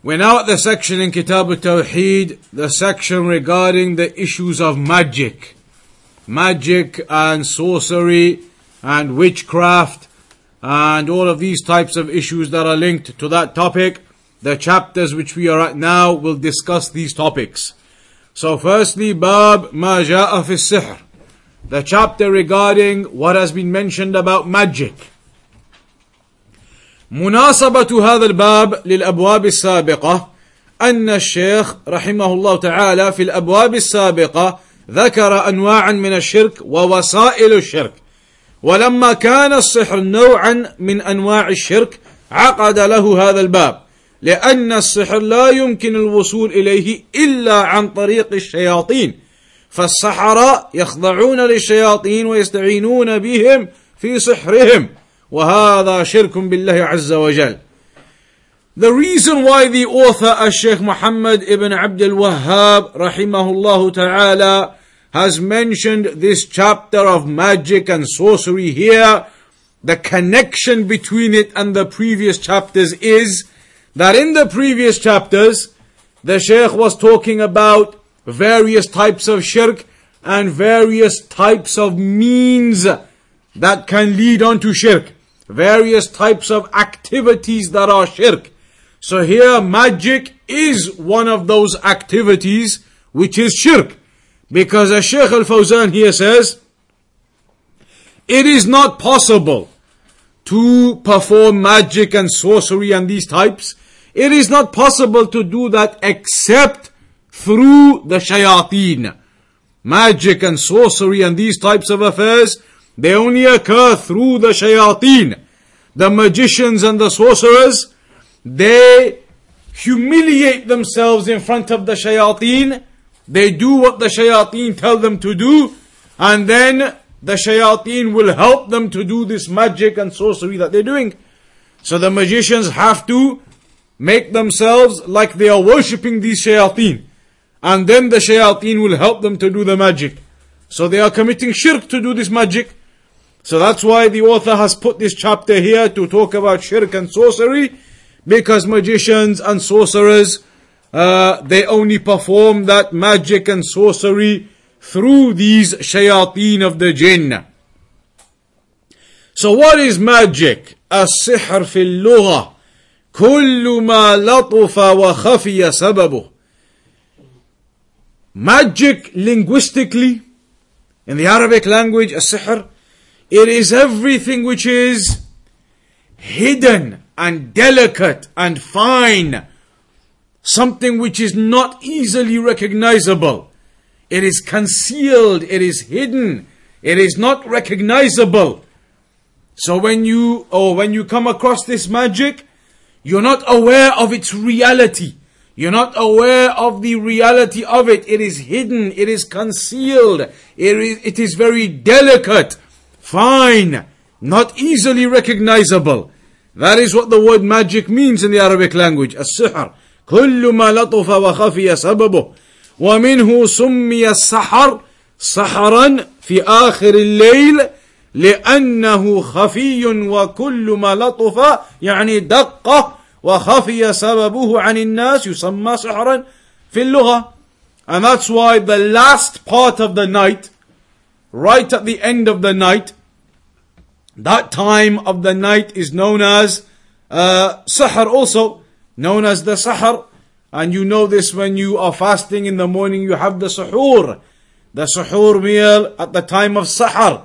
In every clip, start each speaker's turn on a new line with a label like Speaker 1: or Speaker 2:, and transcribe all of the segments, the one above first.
Speaker 1: We're now at the section in Kitab al-Tawheed, the section regarding the issues of magic. Magic and sorcery and witchcraft and all of these types of issues that are linked to that topic. The chapters which we are at now will discuss these topics. So firstly, Bab Ma Ja'a fi Sihr. The chapter regarding what has been mentioned about magic. مناسبة هذا الباب للأبواب السابقة أن الشيخ رحمه الله تعالى في الأبواب السابقة ذكر أنواعا من الشرك ووسائل الشرك. ولما كان السحر نوعا من أنواع الشرك عقد له هذا الباب لأن السحر لا يمكن الوصول إليه إلا عن طريق الشياطين. فالسحرة يخضعون للشياطين ويستعينون بهم في سحرهم. وهذا شرك بالله عز وجل The reason why the author Sheikh Muhammad ibn Abdul Wahhab rahimahullah ta'ala has mentioned this chapter of magic and sorcery here, the connection between it and the previous chapters is that in the previous chapters, the Shaykh was talking about various types of shirk and various types of means that can lead on to shirk. Various types of activities that are shirk. So here magic is one of those activities which is shirk. Because as Shaykh al-Fawzan here says, it is not possible to perform magic and sorcery and these types. It is not possible to do that except through the shayateen. Magic and sorcery and these types of affairs, they only occur through the shayateen. The magicians and the sorcerers, they humiliate themselves in front of the shayateen. They do what the shayateen tell them to do, and then the shayateen will help them to do this magic and sorcery that they're doing. So the magicians have to make themselves like they are worshipping these shayateen. And then the shayateen will help them to do the magic. So they are committing shirk to do this magic. So that's why the author has put this chapter here to talk about shirk and sorcery. Because magicians and sorcerers, uh, they only perform that magic and sorcery through these shayateen of the jinn. So what is magic? السحر في اللغة كل ما لطف وخفي سببه Magic linguistically, in the Arabic language, السحر, it is everything which is hidden and delicate and fine. Something which is not easily recognizable. It is concealed, it is hidden, it is not recognizable. So when you, or when you come across this magic, you're not aware of its reality. You're not aware of the reality of it. It is hidden. It is concealed. It is, it is very delicate, fine, not easily recognizable. That is what the word magic means in the Arabic language. السحر كل ما لطف وخفي سببه ومنه سمي السحر سحرا في آخر الليل لأنه خفي وكل ما لطف يعني دقة وخفي سببه عن الناس يسمى سحرا في اللغة and that's why the last part of the night right at the end of the night that time of the night is known as uh, sahar also known as the sahar and you know this when you are fasting in the morning you have the suhoor the suhoor meal at the time of sahar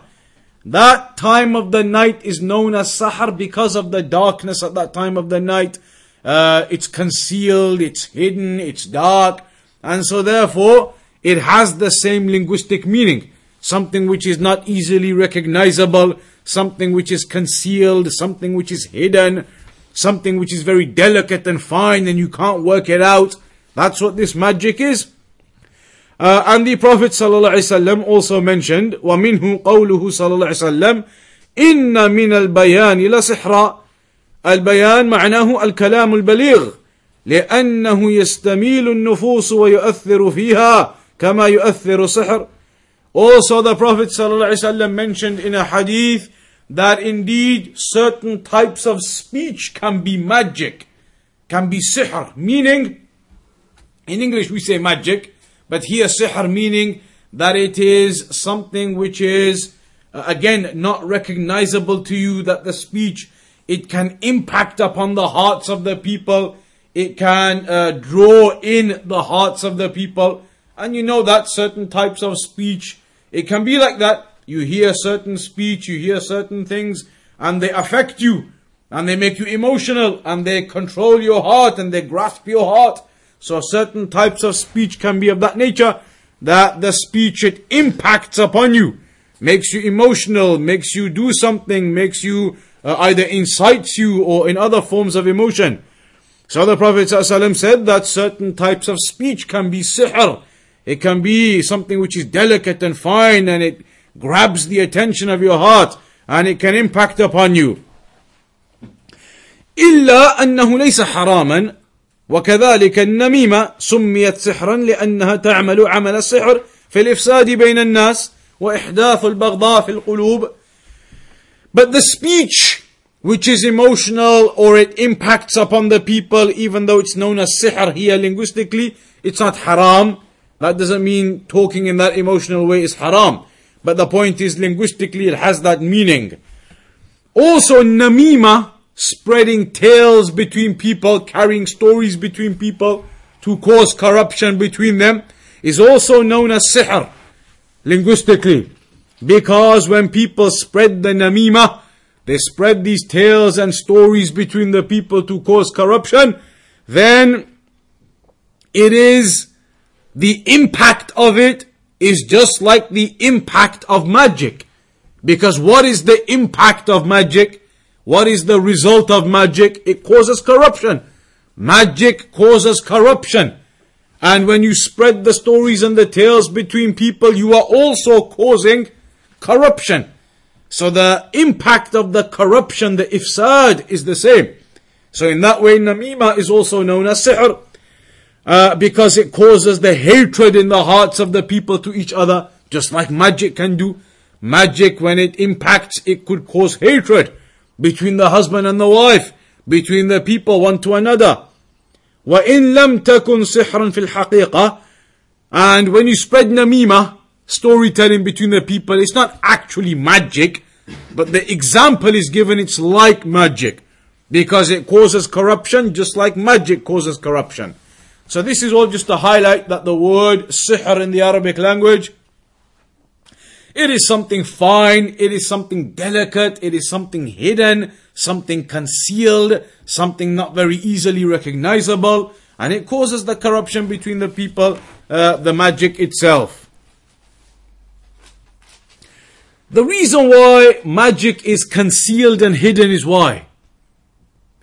Speaker 1: that time of the night is known as sahar because of the darkness at that time of the night. Uh, it's concealed, it's hidden, it's dark, and so therefore it has the same linguistic meaning. Something which is not easily recognizable, something which is concealed, something which is hidden. something which is very delicate and fine and you can't work it out. That's what this magic is. Uh, and the Prophet ﷺ also mentioned, وَمِنْهُ قَوْلُهُ صلى الله عليه وسلم إن من البيان لسحرا البيان معناه الكلام البليغ لأنه يستميل النفوس ويؤثر فيها كما يؤثر سحر also the Prophet ﷺ mentioned in a hadith that indeed certain types of speech can be magic, can be sihr, meaning, in English we say magic, but here sihr meaning that it is something which is, uh, again, not recognizable to you, that the speech, it can impact upon the hearts of the people, it can uh, draw in the hearts of the people, and you know that certain types of speech, it can be like that. You hear certain speech, you hear certain things, and they affect you, and they make you emotional, and they control your heart, and they grasp your heart. So certain types of speech can be of that nature, that the speech it impacts upon you, makes you emotional, makes you do something, makes you uh, either incites you or in other forms of emotion. So the Prophet ﷺ said that certain types of speech can be sihr. It can be something which is delicate and fine and it grabs the attention of your heart and it can impact upon you. إلا أنه ليس حراما وكذلك النميمة سميت سحرا لأنها تعمل عمل السحر في الإفساد بين الناس وإحداث البغضاء في القلوب But the speech which is emotional or it impacts upon the people even though it's known as sihr here linguistically, it's not haram. that doesn't mean talking in that emotional way is haram. But the point is, linguistically, it has that meaning. Also, namima, spreading tales between people, carrying stories between people to cause corruption between them, is also known as sihr, linguistically. Because when people spread the namima, they spread these tales and stories between the people to cause corruption, then it is the impact of it is just like the impact of magic. Because what is the impact of magic? What is the result of magic? It causes corruption. Magic causes corruption. And when you spread the stories and the tales between people, you are also causing corruption. So the impact of the corruption, the ifsad, is the same. So in that way, namima is also known as sihr uh, because it causes the hatred in the hearts of the people to each other, just like magic can do. Magic, when it impacts, it could cause hatred between the husband and the wife, between the people one to another. وَإِن لَمْ تَكُنْ سِحْرًا فِي الْحَقِيقَةِ And when you spread namima, storytelling between the people, it's not actually magic, but the example is given, it's like magic. Because it causes corruption just like magic causes corruption. So this is all just to highlight that the word sihr in the Arabic language, it is something fine, it is something delicate, it is something hidden, something concealed, something not very easily recognizable, and it causes the corruption between the people, uh, the magic itself. The reason why magic is concealed and hidden is why?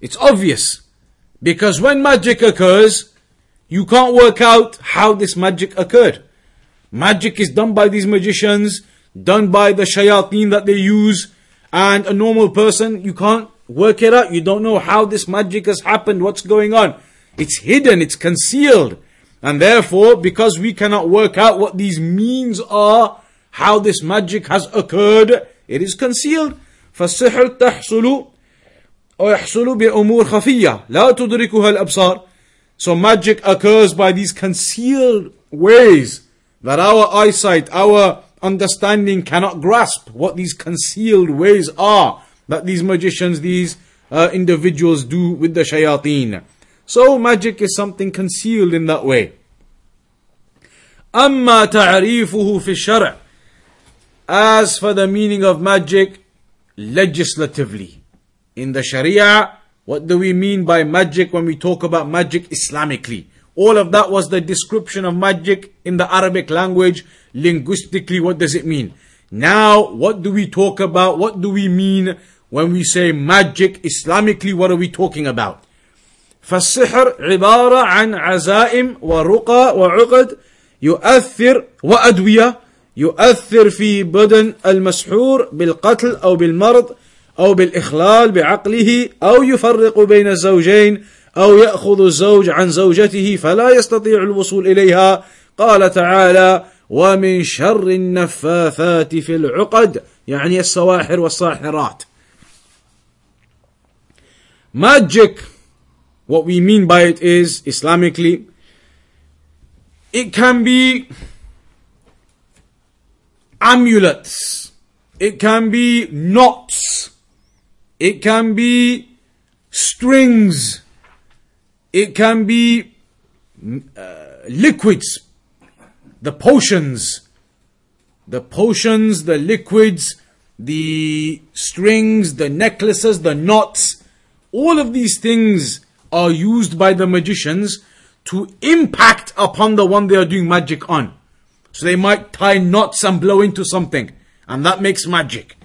Speaker 1: It's obvious. Because when magic occurs, you can't work out how this magic occurred. Magic is done by these magicians, done by the shayateen that they use, and a normal person, you can't work it out. You don't know how this magic has happened, what's going on. It's hidden, it's concealed. And therefore, because we cannot work out what these means are, how this magic has occurred, it is concealed. فالسحر تحصل أو يحصل بأمور خفية لا تدركها الأبصار so magic occurs by these concealed ways that our eyesight, our understanding cannot grasp what these concealed ways are that these magicians, these uh, individuals do with the shayateen. So magic is something concealed in that way. أما تعريفه في الشرع As for the meaning of magic legislatively in the Sharia what do we mean by magic when we talk about magic Islamically? All of that was the description of magic in the Arabic language. Linguistically, what does it mean? Now, what do we talk about? What do we mean when we say magic Islamically what are we talking about فالسحر عبارة عن عزائم ورقى وعقد يؤثر وأدوية يؤثر في بدن المسحور بالقتل أو بالمرض أو بالإخلال بعقله أو يفرق بين الزوجين أو يأخذ الزوج عن زوجته فلا يستطيع الوصول إليها. قال تعالى ومن شر النفاثات في العقد يعني السواحر والساحرات Magic, what we mean by it is, Islamically, it can be amulets, it can be knots, it can be strings, it can be uh, liquids, the potions, the potions, the liquids, the strings, the necklaces, the knots, all of these things are used by the magicians to impact upon the one they are doing magic on. So they might tie knots and blow into something, and that makes magic.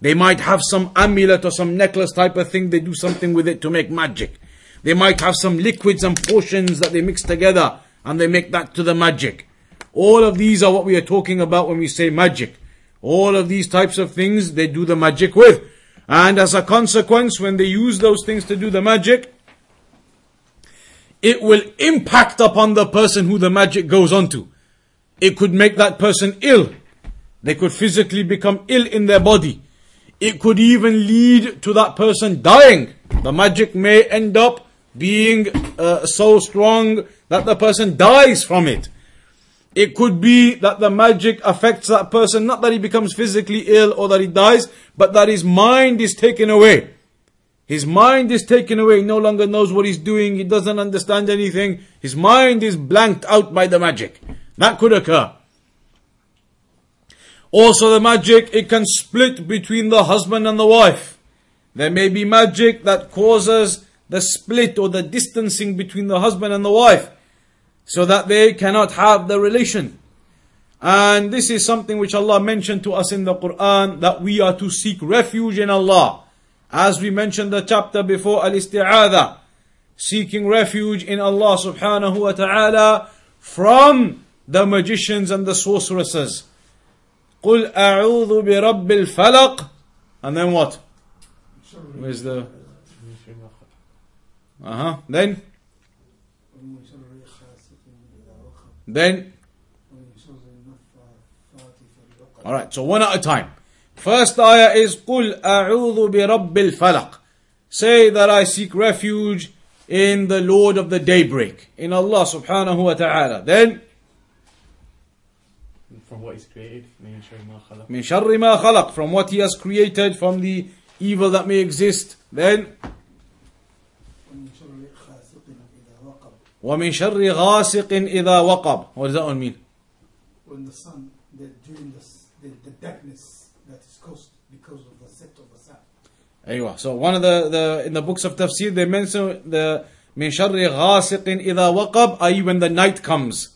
Speaker 1: They might have some amulet or some necklace type of thing, they do something with it to make magic. They might have some liquids and potions that they mix together, and they make that to the magic. All of these are what we are talking about when we say magic. All of these types of things they do the magic with. And as a consequence, when they use those things to do the magic, it will impact upon the person who the magic goes on to. It could make that person ill. They could physically become ill in their body. It could even lead to that person dying. The magic may end up being uh, so strong that the person dies from it. It could be that the magic affects that person, not that he becomes physically ill or that he dies, but that his mind is taken away. His mind is taken away, he no longer knows what he's doing, he doesn't understand anything, his mind is blanked out by the magic. That could occur. Also, the magic, it can split between the husband and the wife. There may be magic that causes the split or the distancing between the husband and the wife so that they cannot have the relation. And this is something which Allah mentioned to us in the Quran that we are to seek refuge in Allah. As we mentioned the chapter before Al Isti'adha, seeking refuge in Allah subhanahu wa ta'ala from the magicians and the sorceresses. قل أعوذ برب الفلق and then what? Where's the uh huh. Then then all right. So one at a time. First ayah is قل أعوذ برب الفلق. Say that I seek refuge in the Lord of the daybreak, in Allah subhanahu wa ta'ala. Then
Speaker 2: from what He's created.
Speaker 1: من شر ما خلق from what He has created from the evil that may exist. Then ومن شر غاسق إذا وقب. What does that one mean?
Speaker 3: When the sun, the, during the, the, the darkness that is caused because of the set of the sun.
Speaker 1: أيوة. So one of the, the in the books of tafsir they mention the من شر غاسق إذا وقب i.e. when the night comes.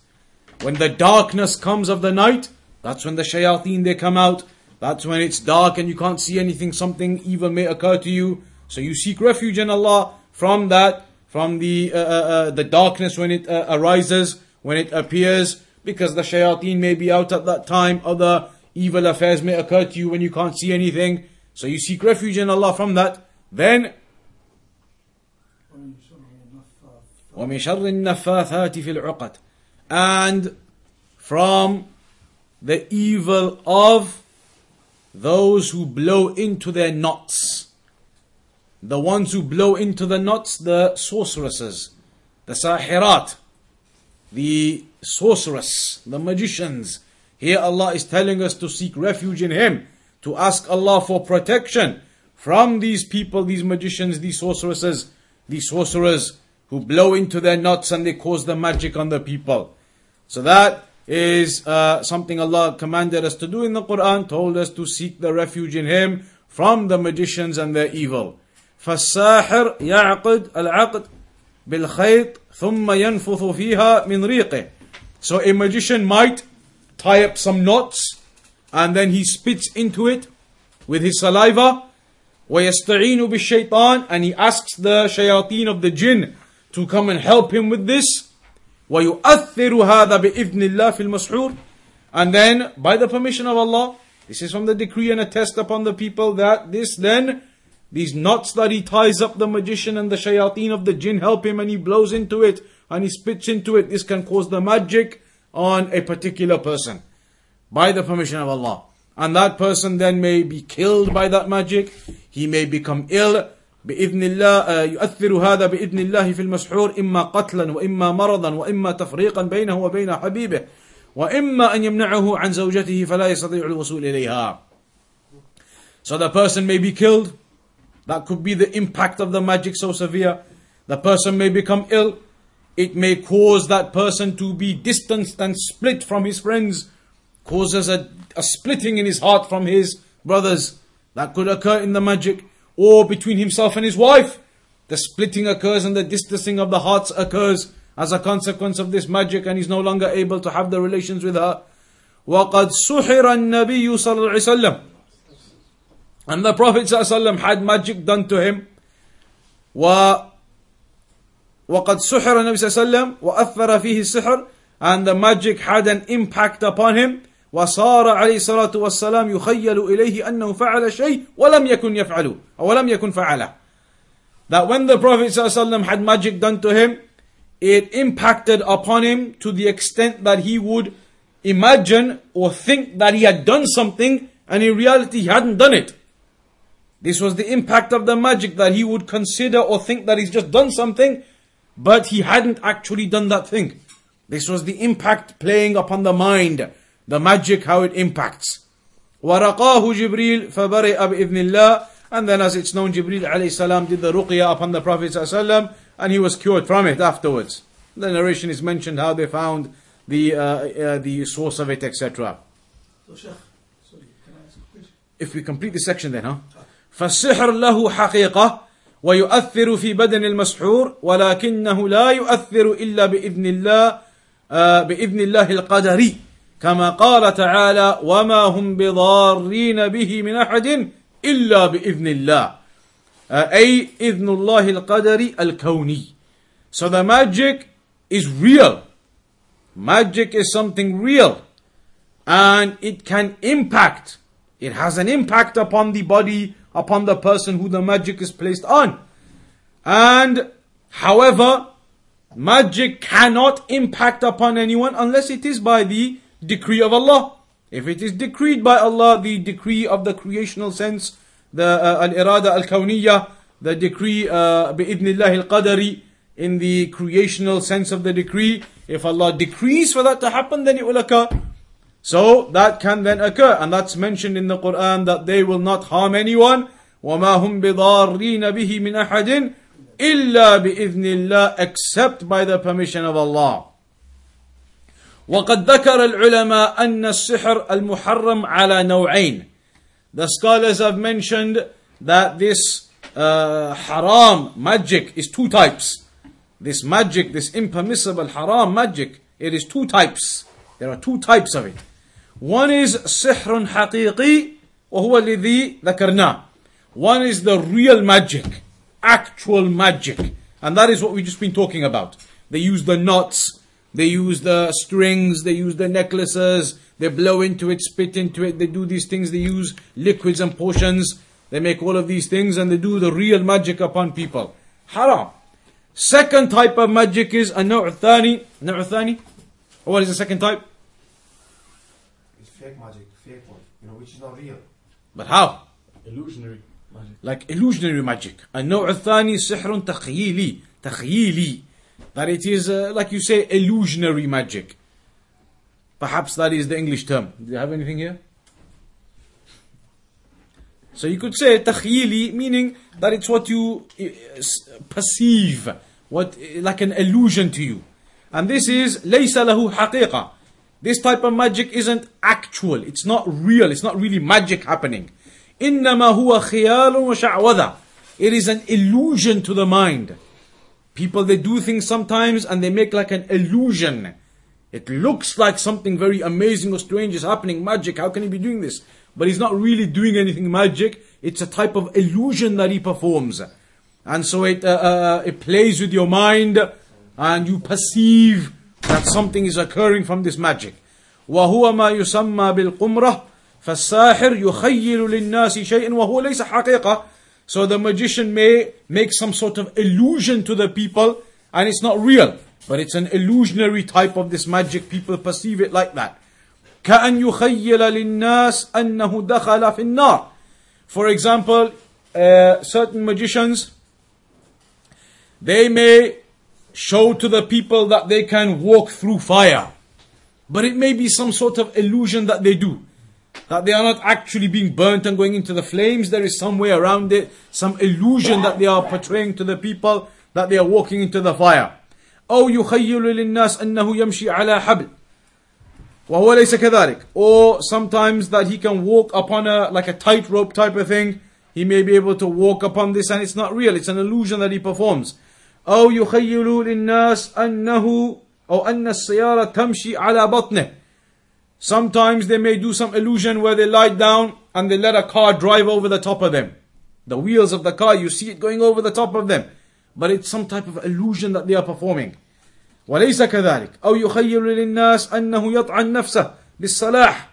Speaker 1: When the darkness comes of the night, that's when the shayateen they come out. That's when it's dark and you can't see anything, something evil may occur to you. So you seek refuge in Allah from that, from the, uh, uh, uh the darkness when it uh, arises, when it appears, because the shayateen may be out at that time, other evil affairs may occur to you when you can't see anything. So you seek refuge in Allah from that. Then, ومن شر النفاثات في العقد and from the evil of those who blow into their knots. The ones who blow into the knots, the sorceresses, the sahirat, the sorceress, the magicians. Here Allah is telling us to seek refuge in Him, to ask Allah for protection from these people, these magicians, these sorceresses, these sorcerers who blow into their knots and they cause the magic on the people. So that is uh, something Allah commanded us to do in the Quran, told us to seek the refuge in Him from the magicians and their evil. فالساحر يعقد العقد بالخيط ثم ينفث فيها من ريقه. So a magician might tie up some knots and then he spits into it with his saliva وَيَسْتَعِينُ بِالشَّيْطَانِ And he asks the shayateen of the jinn to come and help him with this. وَيُؤَثِّرُ هَذا بِإِذْنِ اللَّهِ فِي الْمَسْحُورِ And then, by the permission of Allah, this is from the decree and a test upon the people that this then, these knots that he ties up the magician and the shayateen of the jinn help him and he blows into it and he spits into it. This can cause the magic on a particular person by the permission of Allah. And that person then may be killed by that magic. He may become ill. بإذن الله يؤثر هذا بإذن الله في المسحور إما قتلا وإما مرضا وإما تفريقا بينه وبين حبيبه وإما أن يمنعه عن زوجته فلا يستطيع الوصول إليها. So the person may be killed. That could be the impact of the magic so severe. The person may become ill. It may cause that person to be distanced and split from his friends. Causes a, a splitting in his heart from his brothers. That could occur in the magic. Or between himself and his wife. The splitting occurs and the distancing of the hearts occurs as a consequence of this magic and he's no longer able to have the relations with her. وقد سحر النبي صلى الله عليه وسلم and the Prophet ﷺ had magic done to him و وقد سحر النبي صلى الله عليه وسلم وأثر فيه السحر and the magic had an impact upon him وصار عليه الصلاة والسلام يخيل إليه أنه فعل شيء ولم يكن يفعله أو لم يكن فعله that when the Prophet ﷺ had magic done to him it impacted upon him to the extent that he would imagine or think that he had done something and in reality he hadn't done it. This was the impact of the magic that he would consider or think that he's just done something, but he hadn't actually done that thing. This was the impact playing upon the mind, the magic, how it impacts. ورقاه جبريل فبرئ بإذن الله and then as it's known Jibril alayhi salam did the ruqya upon the Prophet sallam and he was cured from it afterwards. The narration is mentioned how they found the uh, uh, the source of it, etc.
Speaker 3: So, Sheikh, sorry, can I ask a question?
Speaker 1: If we complete the section then, huh? فالسحر له حقيقة ويؤثر في بدن المسحور ولكنه لا يؤثر إلا بإذن الله آه، بإذن الله القدري كما قال تعالى وما هم بضارين به من أحد إلا بإذن الله أي إذن الله القدري الكوني So the magic is real. Magic is something real. And it can impact. It has an impact upon the body, upon the person who the magic is placed on. And however, magic cannot impact upon anyone unless it is by the decree of Allah. If it is decreed by Allah, the decree of the creational sense, the uh, al-irada al-kawniyya, the decree uh, bi'idhnillah al-qadari, in the creational sense of the decree, if Allah decrees for that to happen, then it will occur. So that can then occur, and that's mentioned in the Quran that they will not harm anyone. وَمَا هُمْ بِضَارِّينَ بِهِ مِنْ أَحَدٍ إِلَّا بِإِذْنِ اللَّهِ except by the permission of Allah. وقد ذكر العلماء أن السحر المحرم على نوعين. The scholars have mentioned that this uh, haram magic is two types. This magic, this impermissible haram magic, it is two types. There are two types of it. One is سحر حقيقي وهو الذي ذكرناه. One is the real magic, actual magic. And that is what we've just been talking about. They use the knots, they use the strings, they use the necklaces, they blow into it, spit into it, they do these things, they use liquids and potions, they make all of these things and they do the real magic upon people. Haram. Second type of magic is a thani. thani. What is the second type?
Speaker 2: It's fake magic, fake one, you know, which is not real.
Speaker 1: But how?
Speaker 4: Illusionary magic.
Speaker 1: Like illusionary magic. A thani sihrun taqyili. Taqyili. That it is, uh, like you say, illusionary magic. Perhaps that is the English term. Do you have anything here? So you could say takhyili, meaning that it's what you uh, s- perceive, what like an illusion to you. And this is ليس له حقيقة. This type of magic isn't actual. It's not real. It's not really magic happening. إنما هو خيال وشعوذة. It is an illusion to the mind. People they do things sometimes and they make like an illusion. It looks like something very amazing or strange is happening, magic. How can he be doing this? But he's not really doing anything magic. It's a type of illusion that he performs. And so it, uh, uh, it plays with your mind and you perceive that something is occurring from this magic. وهو ما يسمى بالقمرة فالساحر يخيل للناس شيئا وهو ليس حقيقة So the magician may make some sort of illusion to the people and it's not real. But it's an illusionary type of this magic. People perceive it like that. كأن يخيل للناس أنه دخل في النار. For example, uh, certain magicians, they may show to the people that they can walk through fire. But it may be some sort of illusion that they do. That they are not actually being burnt and going into the flames. There is some way around it, some illusion that they are portraying to the people that they are walking into the fire. أو يخيل للناس أنه يمشي على حبل وهو ليس كذلك or sometimes that he can walk upon a like a tightrope type of thing he may be able to walk upon this and it's not real it's an illusion that he performs أو يخيل للناس أنه أو أن السيارة تمشي على بطنه Sometimes they may do some illusion where they lie down and they let a car drive over the top of them. The wheels of the car, you see it going over the top of them. But it's some type of illusion that they are performing. وليس كذلك أو يخيل للناس أنه يطعن نفسه بالصلاح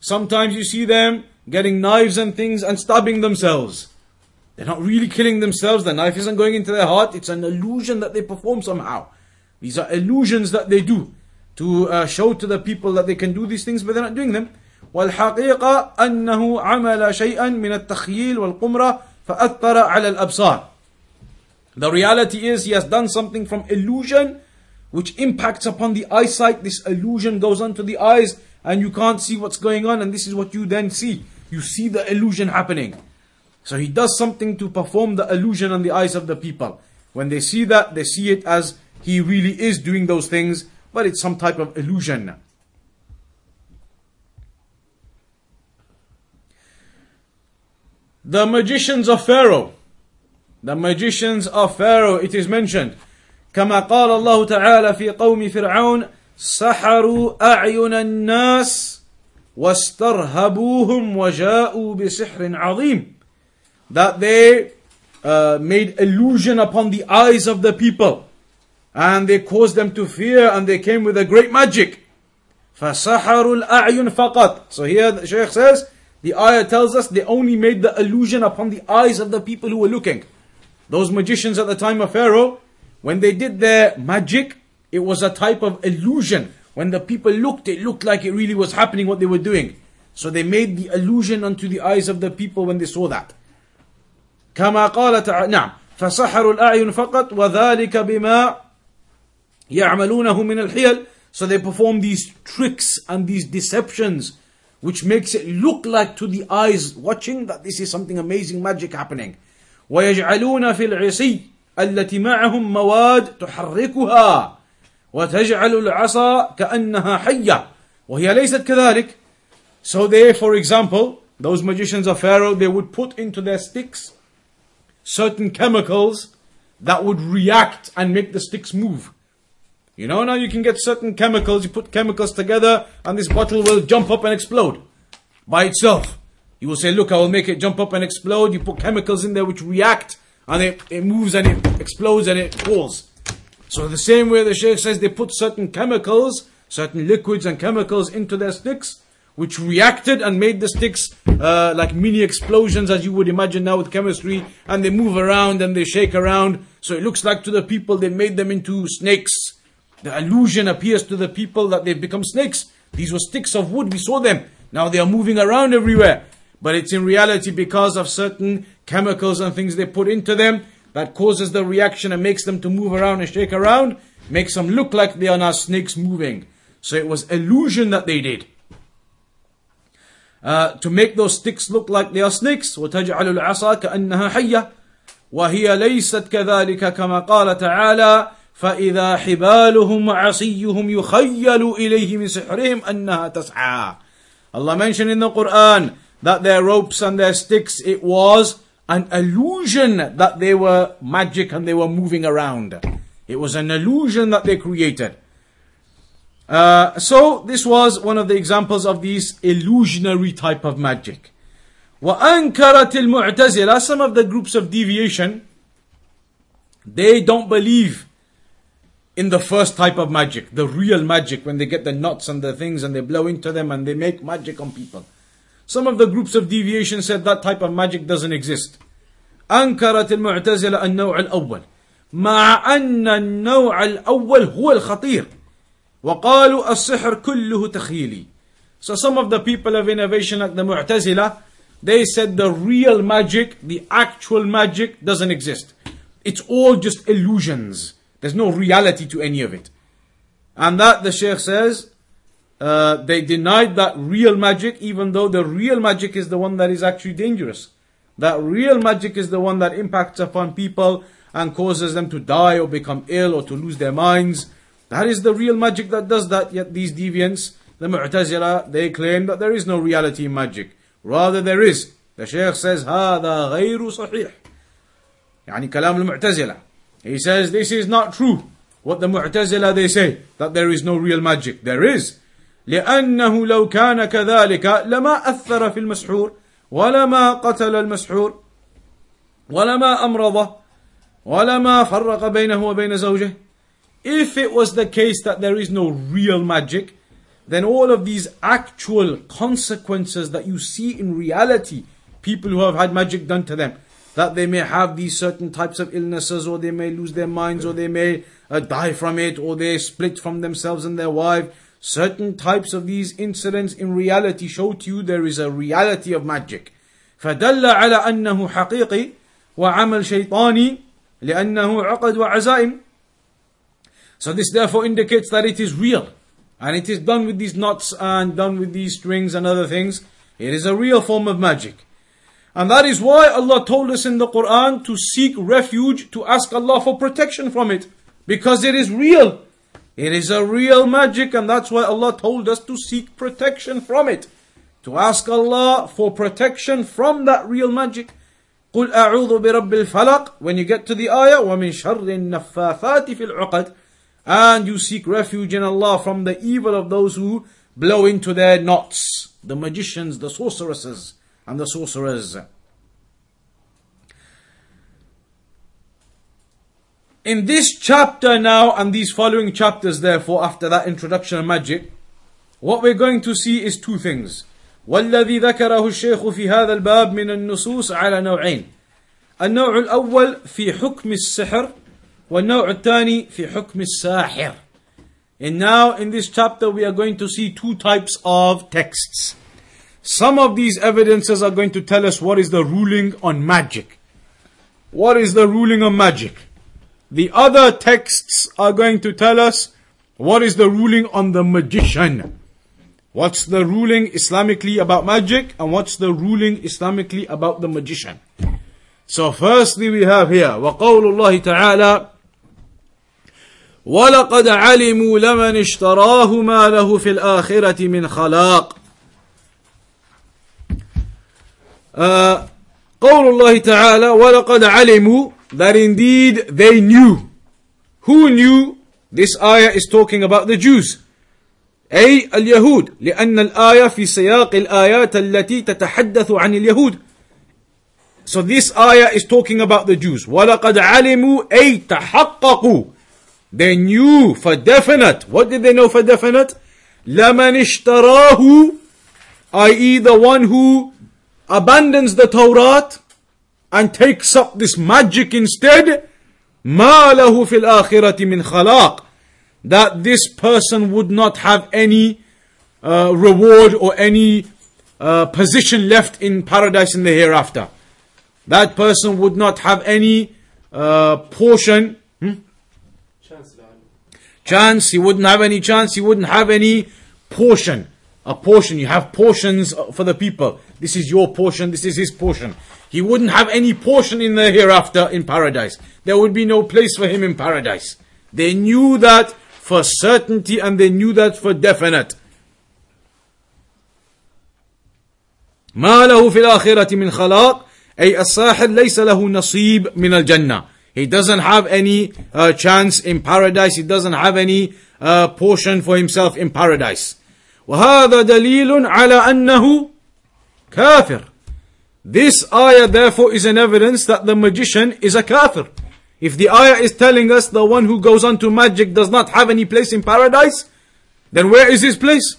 Speaker 1: Sometimes you see them getting knives and things and stabbing themselves. They're not really killing themselves, the knife isn't going into their heart, it's an illusion that they perform somehow. These are illusions that they do to uh, show to the people that they can do these things, but they're not doing them. والحقيقة أنه عمل شيئا من التخييل والقمرة فأثر على الأبصار. The reality is he has done something from illusion which impacts upon the eyesight. This illusion goes onto the eyes and you can't see what's going on and this is what you then see. You see the illusion happening. So he does something to perform the illusion on the eyes of the people. When they see that, they see it as he really is doing those things, but it's some type of illusion. The magicians of Pharaoh. The magicians of Pharaoh, it is mentioned. كما قال الله تعالى في قوم فرعون سحروا أعين الناس واسترهبوهم وجاءوا بسحر عظيم that they uh, made illusion upon the eyes of the people and they caused them to fear and they came with a great magic فسحروا الأعين فقط so here the Shaykh says the ayah tells us they only made the illusion upon the eyes of the people who were looking those magicians at the time of Pharaoh when they did their magic, it was a type of illusion. When the people looked, it looked like it really was happening what they were doing. So they made the illusion unto the eyes of the people when they saw that. كما قال تعالى نعم فسحروا الأعين فقط وذلك بما يعملونه من الحيل So they perform these tricks and these deceptions which makes it look like to the eyes watching that this is something amazing magic happening. ويجعلون في العصي التي معهم مواد تحركها وتجعل العصا كأنها حية وهي ليست كذلك So they, for example, those magicians of Pharaoh, they would put into their sticks certain chemicals that would react and make the sticks move. You know, now you can get certain chemicals, you put chemicals together, and this bottle will jump up and explode by itself. You will say, Look, I will make it jump up and explode. You put chemicals in there which react and it, it moves and it explodes and it falls. So the same way the Shaykh says they put certain chemicals, certain liquids and chemicals into their sticks, which reacted and made the sticks uh, like mini explosions as you would imagine now with chemistry, and they move around and they shake around. So it looks like to the people they made them into snakes. The illusion appears to the people that they've become snakes. These were sticks of wood, we saw them. Now they are moving around everywhere. But it's in reality because of certain chemicals and things they put into them that causes the reaction and makes them to move around and shake around, makes them look like they are now snakes moving. So it was illusion that they did. Uh, to make those sticks look like they are snakes وتجعل العصا كأنها حية وهي ليست كذلك كما قال تعالى فإذا حبالهم وعصيهم يخيل إليه من سحرهم أنها تسعى Allah mentioned in the Quran that their ropes and their sticks, it was an illusion that they were magic and they were moving around. It was an illusion that they created. Uh, so this was one of the examples of these illusionary type of magic. وأنكرت المعتزلة some of the groups of deviation they don't believe in the first type of magic, the real magic, when they get the nuts and the things and they blow into them and they make magic on people. Some of the groups of deviation said that type of magic doesn't exist. أنكرت المعتزلة النوع الأول مع أن النوع الأول هو الخطير وقالوا السحر كله تخيلي So some of the people of innovation like the Mu'tazila they said the real magic, the actual magic doesn't exist. It's all just illusions. There's no reality to any of it. And that the Sheikh says, uh, they denied that real magic, even though the real magic is the one that is actually dangerous. That real magic is the one that impacts upon people and causes them to die or become ill or to lose their minds. That is the real magic that does that. Yet these deviants, the Mu'tazila, they claim that there is no reality in magic. Rather there is. The Shaykh says, هذا غير صحيح. يعني كلام المعتزلة. He says this is not true. What the Mu'tazila they say, that there is no real magic. There is. لأنه لو كان كذلك لما أثر في المسحور ولما قتل المسحور ولما أمرضه ولما فرق بينه وبين زوجه If it was the case that there is no real magic, then all of these actual consequences that you see in reality, people who have had magic done to them, that they may have these certain types of illnesses, or they may lose their minds, or they may uh, die from it, or they split from themselves and their wife. Certain types of these incidents in reality show to you there is a reality of magic. فدل على أنه حقيقي وعمل شيطاني لأنه عقد وعزائم so this therefore indicates that it is real. And it is done with these knots and done with these strings and other things. It is a real form of magic. And that is why Allah told us in the Quran to seek refuge, to ask Allah for protection from it. Because it is real. It is a real magic and that's why Allah told us to seek protection from it. To ask Allah for protection from that real magic. قل أعوذ برب الفلق When you get to the ayah ومن شر النفاثات في العقد and you seek refuge in Allah from the evil of those who blow into their knots, the magicians, the sorceresses, and the sorcerers. In this chapter now, and these following chapters, therefore, after that introduction of magic, what we're going to see is two things. والذي ذكره الشيخ في هذا الباب من النصوص على نوعين. النوع الأول في حكم السحر والنوع الثاني في حكم الساحر. And now in this chapter we are going to see two types of texts. Some of these evidences are going to tell us what is the ruling on magic. What is the ruling on magic? The other texts are going to tell us what is the ruling on the magician. What's the ruling Islamically about magic and what's the ruling Islamically about the magician. So firstly we have here وقول الله تعالى ولقد علموا لمن اشتراه ما له في الآخرة من خلاق uh, قول الله تعالى ولقد علموا that indeed they knew who knew this ayah is talking about the Jews أي اليهود لأن الآية في سياق الآيات التي تتحدث عن اليهود So this ayah is talking about the Jews ولقد علموا أي تحققوا They knew for definite. What did they know for definite? لَمَنِ اشْتَرَاهُ i.e. the one who abandons the Torah and takes up this magic instead مَا لَهُ فِي الْآخِرَةِ مِنْ خَلَاقٍ That this person would not have any uh, reward or any uh, position left in paradise in the hereafter. That person would not have any uh, portion chance, he wouldn't have any chance, he wouldn't have any portion. A portion, you have portions for the people. This is your portion, this is his portion. He wouldn't have any portion in the hereafter in paradise. There would be no place for him in paradise. They knew that for certainty and they knew that for definite. ما له في الآخرة من خلاق أي الساحر ليس له نصيب من الجنة he doesn't have any uh, chance in paradise. He doesn't have any uh, portion for himself in paradise. وهذا دليل على أنه كافر. This ayah therefore is an evidence that the magician is a kafir. If the ayah is telling us the one who goes on to magic does not have any place in paradise, then where is his place?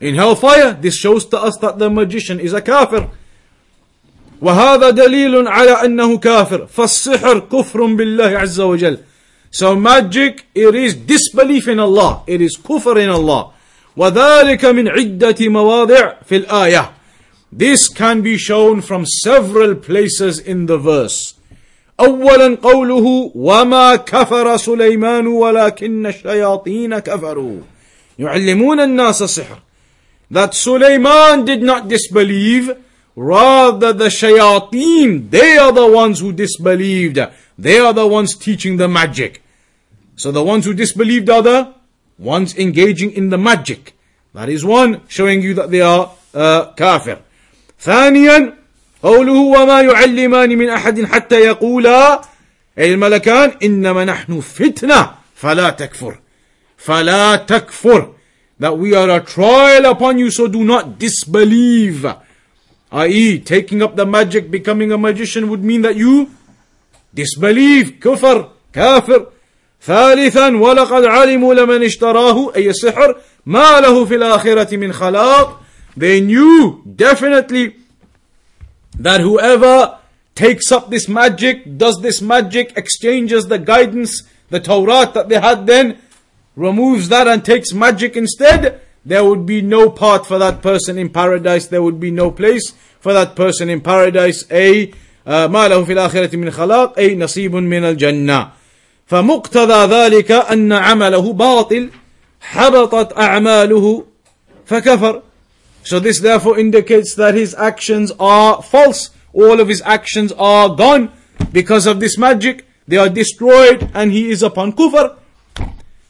Speaker 1: In hellfire. This shows to us that the magician is a kafir. وهذا دليل على أنه كافر فالسحر كفر بالله عز وجل So magic, it is disbelief in Allah. It is kufr in Allah. وذلك من عدة مواضع في الآية. This can be shown from several places in the verse. أولا قوله وما كفر سليمان ولكن الشياطين كفروا يعلمون الناس السحر that Sulaiman did not disbelieve rather the shayateen they are the ones who disbelieved they are the ones teaching the magic so the ones who disbelieved are the ones engaging in the magic that is one showing you that they are uh, kafir ثانيا قوله وما يعلمان من أحد حتى يقولا أي الملكان إنما نحن فتنة فلا تكفر فلا تكفر that we are a trial upon you so do not disbelieve. I.e. taking up the magic becoming a magician would mean that you disbelieve. كفر كافر ثالثا ولقد علموا لمن اشتراه أي السحر ما له في الآخرة من خلاق. they knew definitely that whoever takes up this magic, does this magic, exchanges the guidance, the Torah that they had then, removes that and takes magic instead, there would be no part for that person in paradise, there would be no place for that person in paradise, أي ما له في الآخرة من خلاق أي نصيب من الجنة فمقتضى ذلك أن عمله باطل حبطت أعماله فكفر so this therefore indicates that his actions are false. All of his actions are gone because of this magic. They are destroyed and he is upon kufr.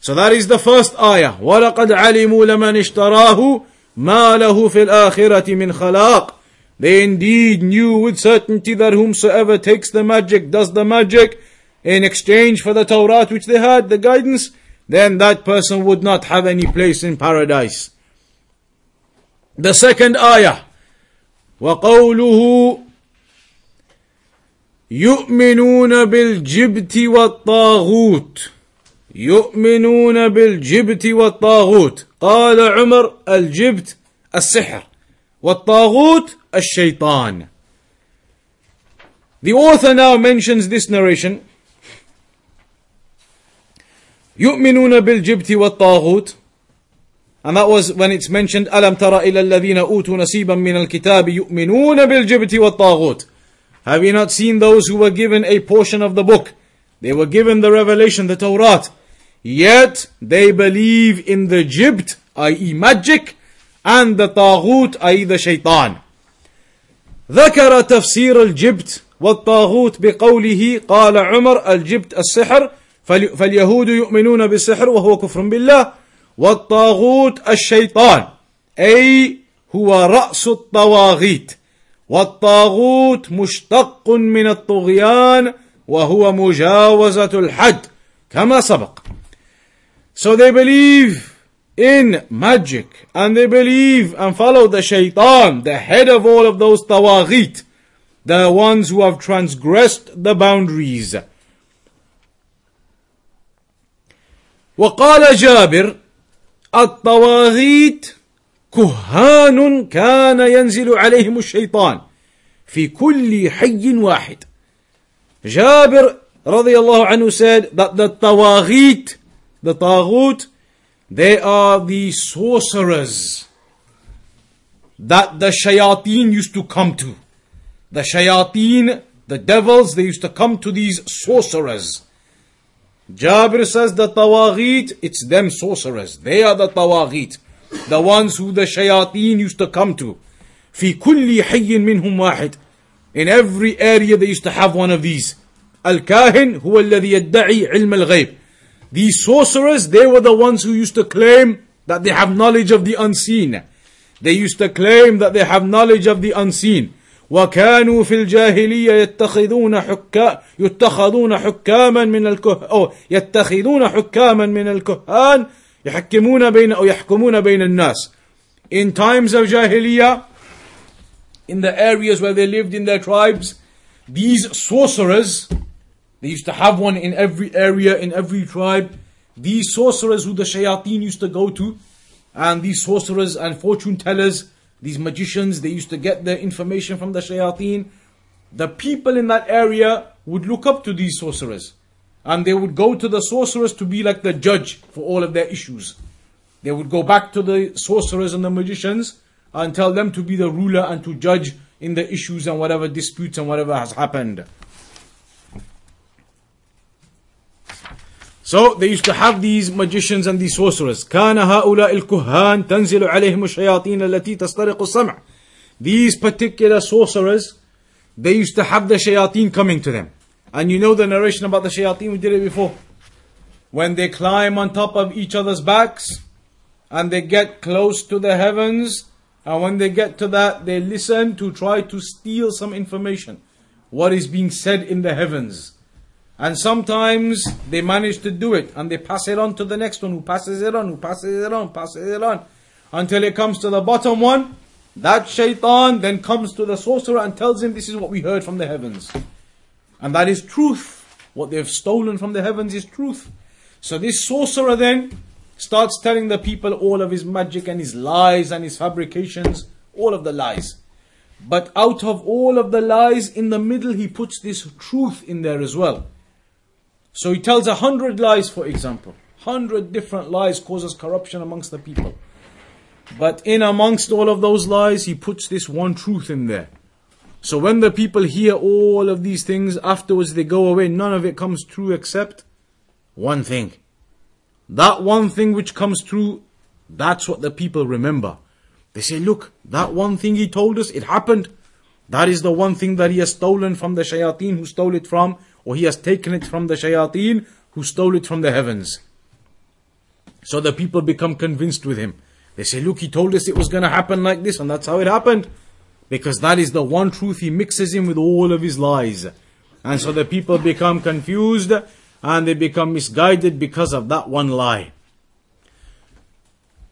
Speaker 1: So that is the first ayah. وَلَقَدْ عَلِمُوا لَمَنِ اشْتَرَاهُ مَا لَهُ فِي الْآخِرَةِ مِنْ خَلَاقٍ They indeed knew with certainty that whomsoever takes the magic, does the magic, in exchange for the Torah which they had, the guidance, then that person would not have any place in paradise. The second ayah. وقوله يؤمنون بالجبت والطاغوت. يؤمنون بالجبت والطاغوت. قال عمر الجبت السحر والطاغوت الشيطان. The author now mentions this narration. يؤمنون بالجبت والطاغوت. And that was when it's mentioned, أَلَمْ تَرَ إِلَى الَّذِينَ أُوتُوا نَصِيبًا مِنَ الْكِتَابِ يُؤْمِنُونَ بِالْجِبْتِ وَالطَّاغُوتِ Have you not seen those who were given a portion of the book? They were given the revelation, the Torah. Yet they believe in the jibt, i.e. magic, and the طاغوت, i.e. the shaitan. ذكر تفسير الجبت والطاغوت بقوله قال عمر الجبت السحر فاليهود يؤمنون بالسحر وهو كفر بالله والطاغوت الشيطان أي هو رأس الطواغيت والطاغوت مشتق من الطغيان وهو مجاوزة الحد كما سبق So they believe in magic and they believe and follow the shaitan, the head of all of those tawaghit, the ones who have transgressed the boundaries. وقال جابر الطواغيت كهان كان ينزل عليهم الشيطان في كل حي واحد جابر رضي الله عنه said that the tawaghit, the taghut, they are the sorcerers that the shayateen used to come to. The shayateen, the devils, they used to come to these sorcerers. Jabir says the tawaghit, it's them sorcerers. They are the tawaghit. The ones who the shayateen used to come to. في كل حي منهم واحد. In every area they used to have one of these. الكاهن هو الذي يدعي علم الغيب. These sorcerers, they were the ones who used to claim that they have knowledge of the unseen. They used to claim that they have knowledge of the unseen. وكانوا في الجاهلية يتخذون حكا يتخذون حكاما من الكه أو يتخذون حكاما من الكهان يحكمون بين أو يحكمون بين الناس. In times of Jahiliyyah, in the areas where they lived in their tribes, these sorcerers, they used to have one in every area, in every tribe. These sorcerers who the shayateen used to go to, and these sorcerers and fortune tellers, these magicians, they used to get their information from the shayateen. The people in that area would look up to these sorcerers. And they would go to the sorcerers to be like the judge for all of their issues. They would go back to the sorcerers and the magicians and tell them to be the ruler and to judge in the issues and whatever disputes and whatever has happened. So they used to have these magicians and these sorcerers. كان هؤلاء الكهان تنزل عليهم الشياطين التي تسترق السمع. These particular sorcerers, they used to have the shayateen coming to them. And you know the narration about the shayateen, we did it before. When they climb on top of each other's backs, and they get close to the heavens, and when they get to that, they listen to try to steal some information. What is being said in the heavens. And sometimes they manage to do it and they pass it on to the next one who passes it on, who passes it on, passes it on. Until it comes to the bottom one. That shaitan then comes to the sorcerer and tells him this is what we heard from the heavens. And that is truth. What they've stolen from the heavens is truth. So this sorcerer then starts telling the people all of his magic and his lies and his fabrications, all of the lies. But out of all of the lies, in the middle, he puts this truth in there as well. So he tells a hundred lies, for example. Hundred different lies causes corruption amongst the people. But in amongst all of those lies, he puts this one truth in there. So when the people hear all of these things, afterwards they go away, none of it comes true except one thing. That one thing which comes true, that's what the people remember. They say, look, that one thing he told us, it happened. That is the one thing that he has stolen from the shayateen who stole it from, or he has taken it from the shayateen who stole it from the heavens. So the people become convinced with him. They say, look, he told us it was going to happen like this, and that's how it happened. Because that is the one truth he mixes in with all of his lies. And so the people become confused and they become misguided because of that one lie.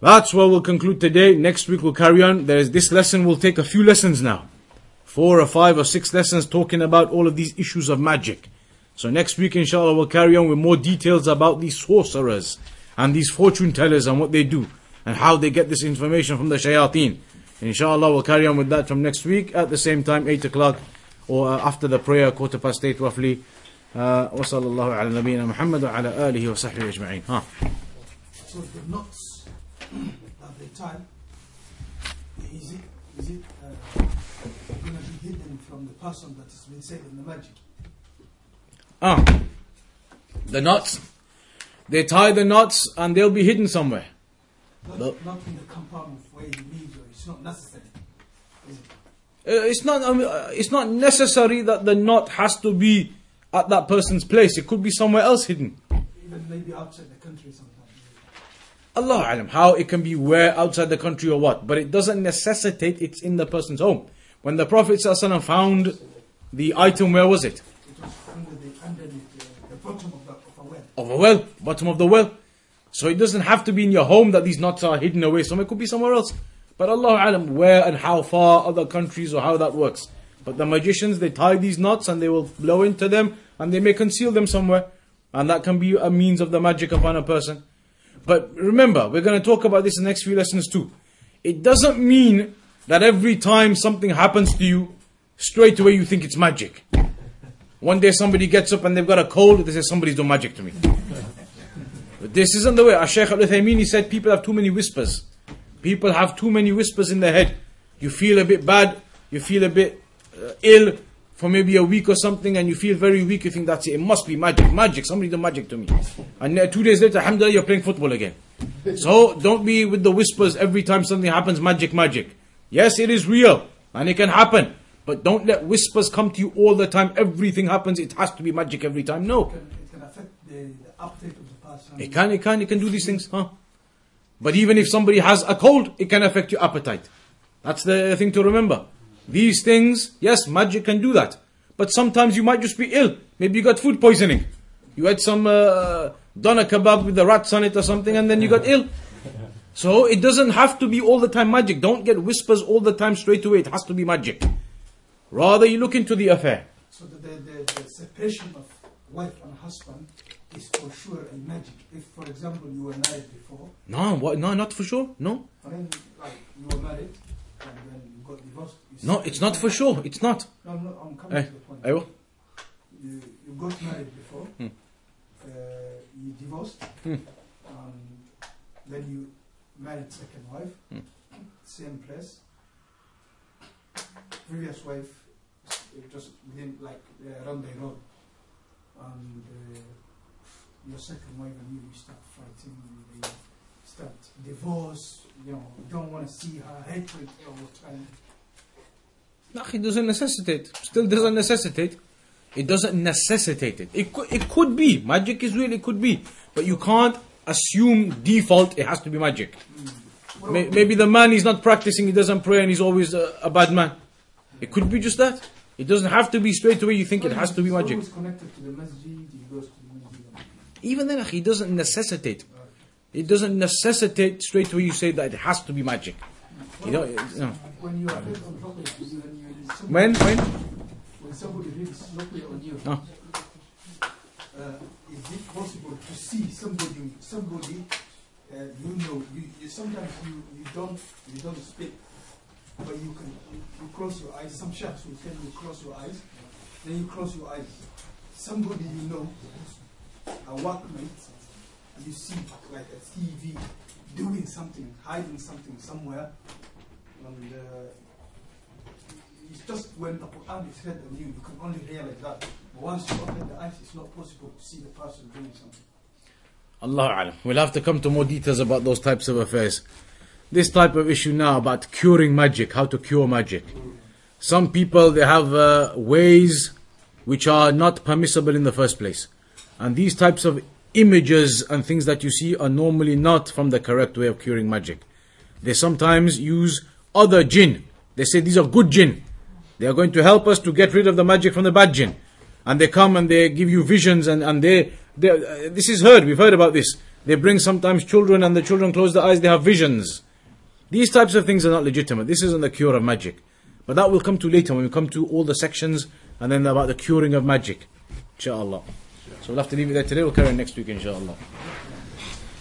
Speaker 1: That's where we'll conclude today. Next week we'll carry on. There is this lesson will take a few lessons now. Four or five or six lessons talking about all of these issues of magic. So next week inshallah we'll carry on with more details about these sorcerers and these fortune tellers and what they do and how they get this information from the shayateen. Inshallah we'll carry on with that from next week at the same time, 8 o'clock or uh, after the prayer, quarter past 8 roughly. Uh, وصلى الله على نبينا محمد وعلى آله وصحبه أجمعين. ها.
Speaker 3: So the knots that they tie, is it, is it uh, going to be hidden from the person that has been said in the magic?
Speaker 1: Ah. The knots. They tie the knots and they'll be hidden somewhere.
Speaker 3: Not,
Speaker 1: No.
Speaker 3: not in the compartment where he lives, or it's not necessary. It?
Speaker 1: Uh, it's not. Um, uh, it's not necessary that the knot has to be at that person's place. It could be somewhere else hidden.
Speaker 3: Even maybe outside the country sometimes.
Speaker 1: Allah alam, how it can be where outside the country or what, but it doesn't necessitate it's in the person's home. When the Prophet ﷺ found the item, where was it?
Speaker 3: It was under the, underneath the, the bottom of, the, of a well.
Speaker 1: Of a well, bottom of the well. So it doesn't have to be in your home that these knots are hidden away somewhere, it could be somewhere else. But Allah alam, where and how far other countries or how that works. But the magicians, they tie these knots and they will blow into them and they may conceal them somewhere. And that can be a means of the magic upon a person. But remember, we're going to talk about this in the next few lessons too. It doesn't mean that every time something happens to you, straight away you think it's magic. One day somebody gets up and they've got a cold, they say somebody's doing magic to me. But this isn't the way. As Shaykh al-Uthaymeen, said people have too many whispers. People have too many whispers in their head. You feel a bit bad, you feel a bit uh, ill for maybe a week or something, and you feel very weak. You think that's it. It must be magic. Magic. Somebody did magic to me. And uh, two days later, alhamdulillah, you're playing football again. So don't be with the whispers every time something happens. Magic, magic. Yes, it is real, and it can happen. But don't let whispers come to you all the time. Everything happens. It has to be magic every time. No.
Speaker 3: It can, it can affect the, the uptake of the person.
Speaker 1: It can, it can, it can do these things, huh? But even if somebody has a cold, it can affect your appetite. That's the thing to remember. These things, yes, magic can do that. But sometimes you might just be ill. Maybe you got food poisoning. You had some uh, doner kebab with the rats on it or something, and then you got ill. So it doesn't have to be all the time magic. Don't get whispers all the time straight away. It has to be magic. Rather, you look into the affair.
Speaker 3: So the, the, the separation of wife and husband is for sure a magic. If, for example, you were married before.
Speaker 1: No, what, no, not for sure. No.
Speaker 3: I mean, like you were married and then you got divorced. You
Speaker 1: no, it's not for sure. It's not.
Speaker 3: No, no I'm coming
Speaker 1: eh,
Speaker 3: to the point.
Speaker 1: I will.
Speaker 3: You, you got married before.
Speaker 1: Hmm.
Speaker 3: Uh, you divorced.
Speaker 1: Hmm.
Speaker 3: Um, then you married second wife.
Speaker 1: Hmm.
Speaker 3: Same place. Previous wife just within like uh, around the road, and uh, your second wife and you, you start fighting, you start divorce. You know, don't want to see her hatred all the time.
Speaker 1: No, it doesn't necessitate. Still doesn't necessitate. It doesn't necessitate it. It could, it could be. Magic is real, it could be. But you can't assume default it has to be magic. May,
Speaker 3: about-
Speaker 1: maybe the man is not practicing, he doesn't pray, and he's always a, a bad man. It could be just that. It doesn't have to be straight away you think it has to be magic.
Speaker 3: to the masjid, to the.
Speaker 1: Even then, it doesn't necessitate. It doesn't necessitate straight away you say that it has to be magic. You know, it- no.
Speaker 3: When you are on property, when
Speaker 1: When? When?
Speaker 3: somebody reads on you,
Speaker 1: Oh.
Speaker 3: uh, is it possible to see somebody, somebody, uh, you know, you, you sometimes you, you don't you don't speak, but you can you, you close your eyes. Some chefs will tell you close your eyes, then you close your eyes. Somebody you know, a workmate, you see like a TV doing something, hiding something somewhere, and uh, it's just when the Quran is read on you, you can only realize that. But once you open the eyes, it's not possible to see the person doing something.
Speaker 1: Allah alam. We'll have to come to more details about those types of affairs. This type of issue now about curing magic, how to cure magic. Some people they have uh, ways which are not permissible in the first place, and these types of images and things that you see are normally not from the correct way of curing magic. They sometimes use other jinn. They say these are good jinn. They are going to help us to get rid of the magic from the bad jinn. And they come and they give you visions and, and they, they uh, this is heard, we've heard about this. They bring sometimes children and the children close their eyes, they have visions. These types of things are not legitimate. This isn't the cure of magic. But that will come to later when we come to all the sections and then about the curing of magic. Inshallah. So we'll have to leave it there today. We'll carry on next week, inshallah.